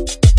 you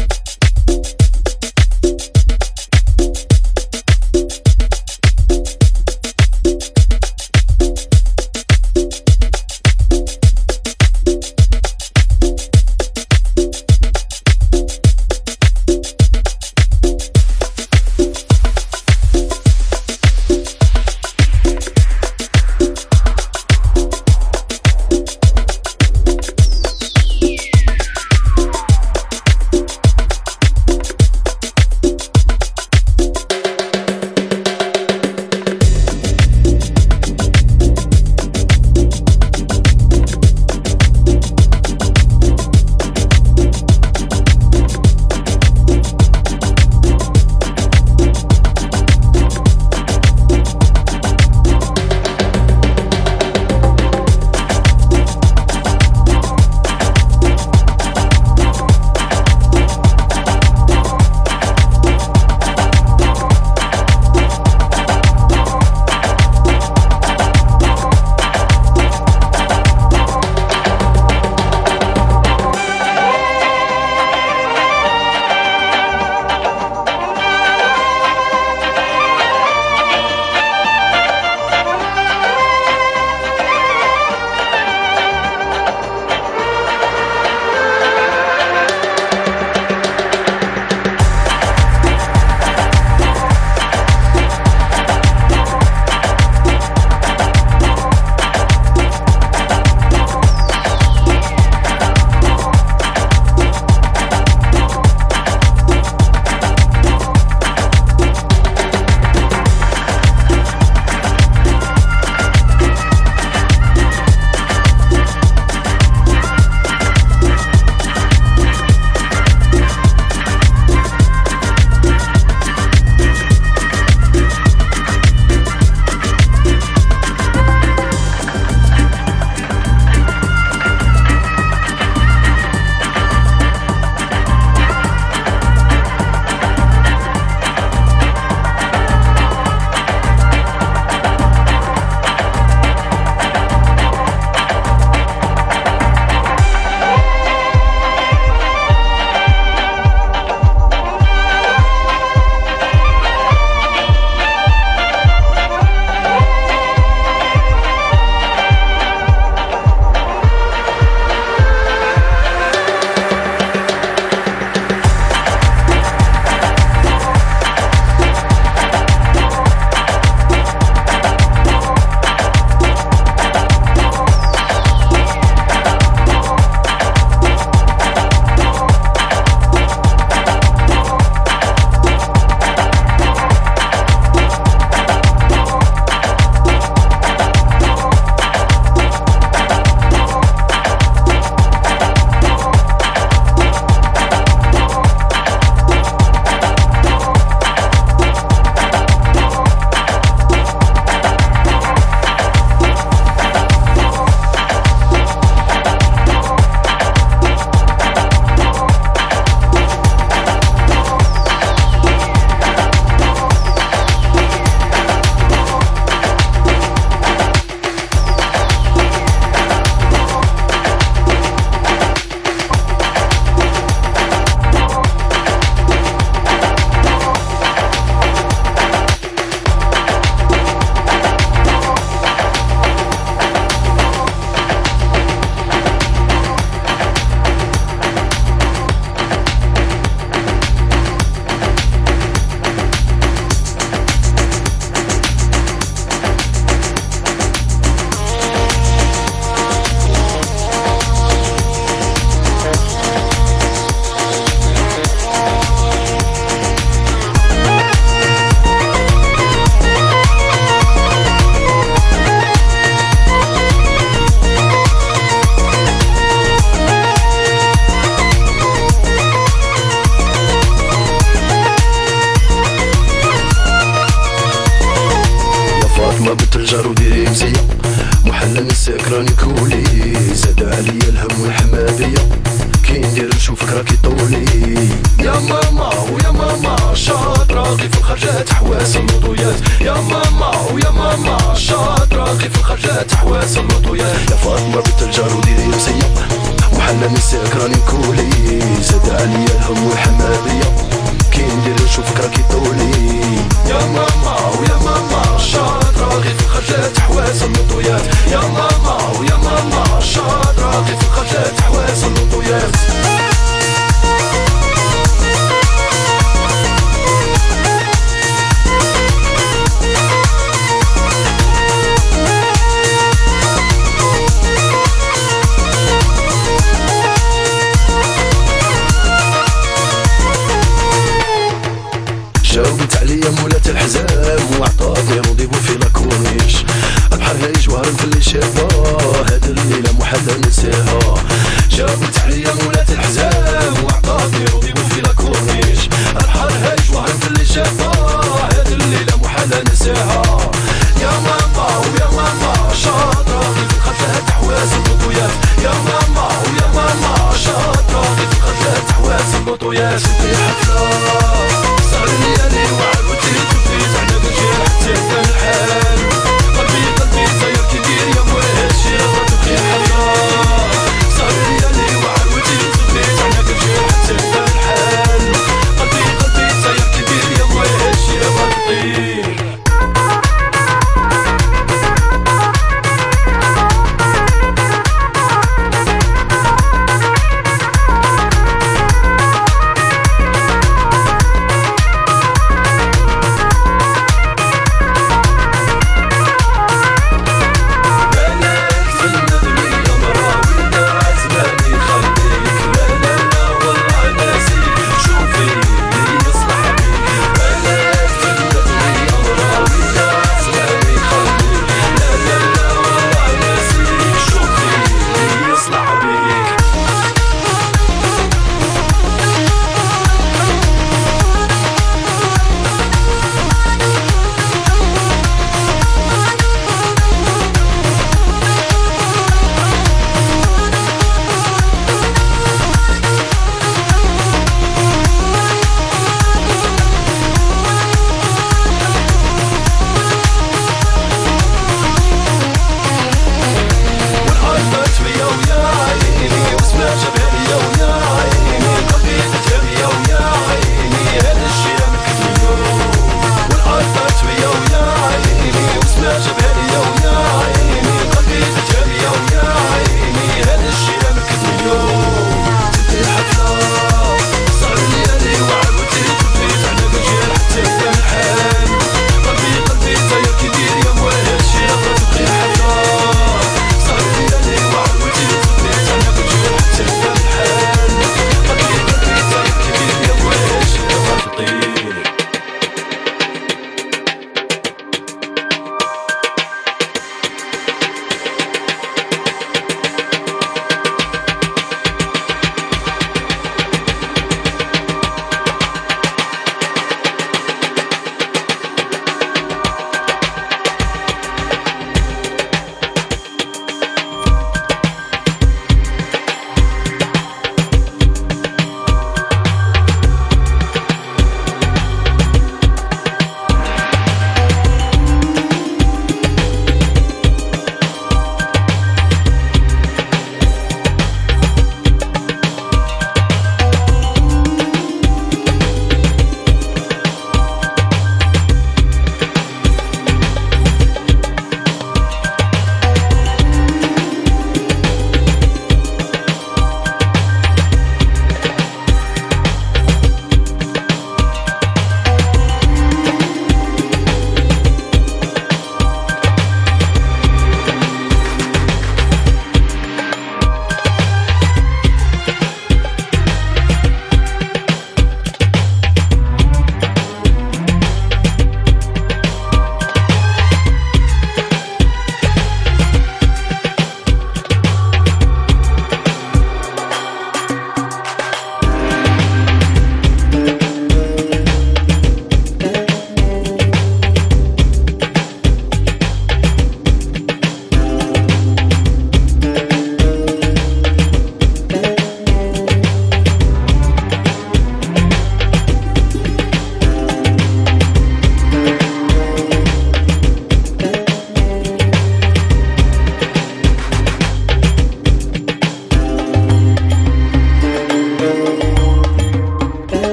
voy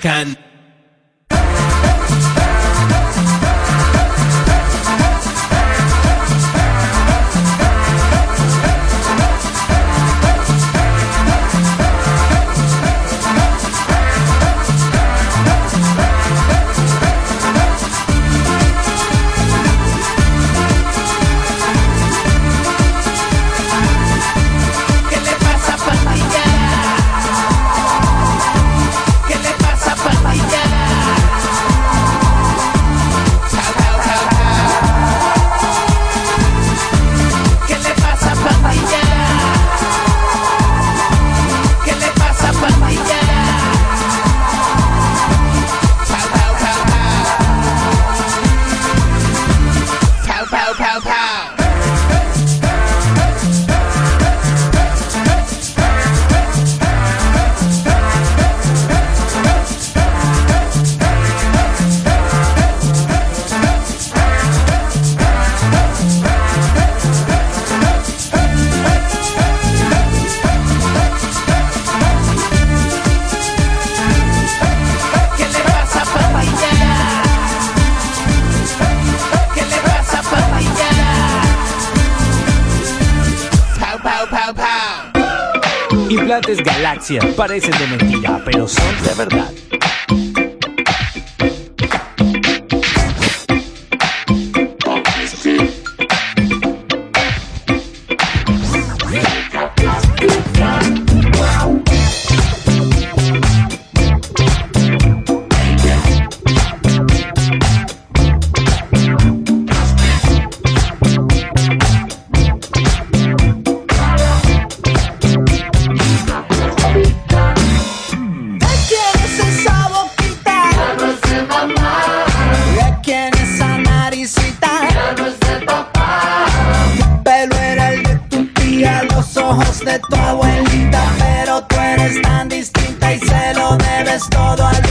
can. Parecen de de tu abuelita, pero tú eres tan distinta y se lo debes todo a al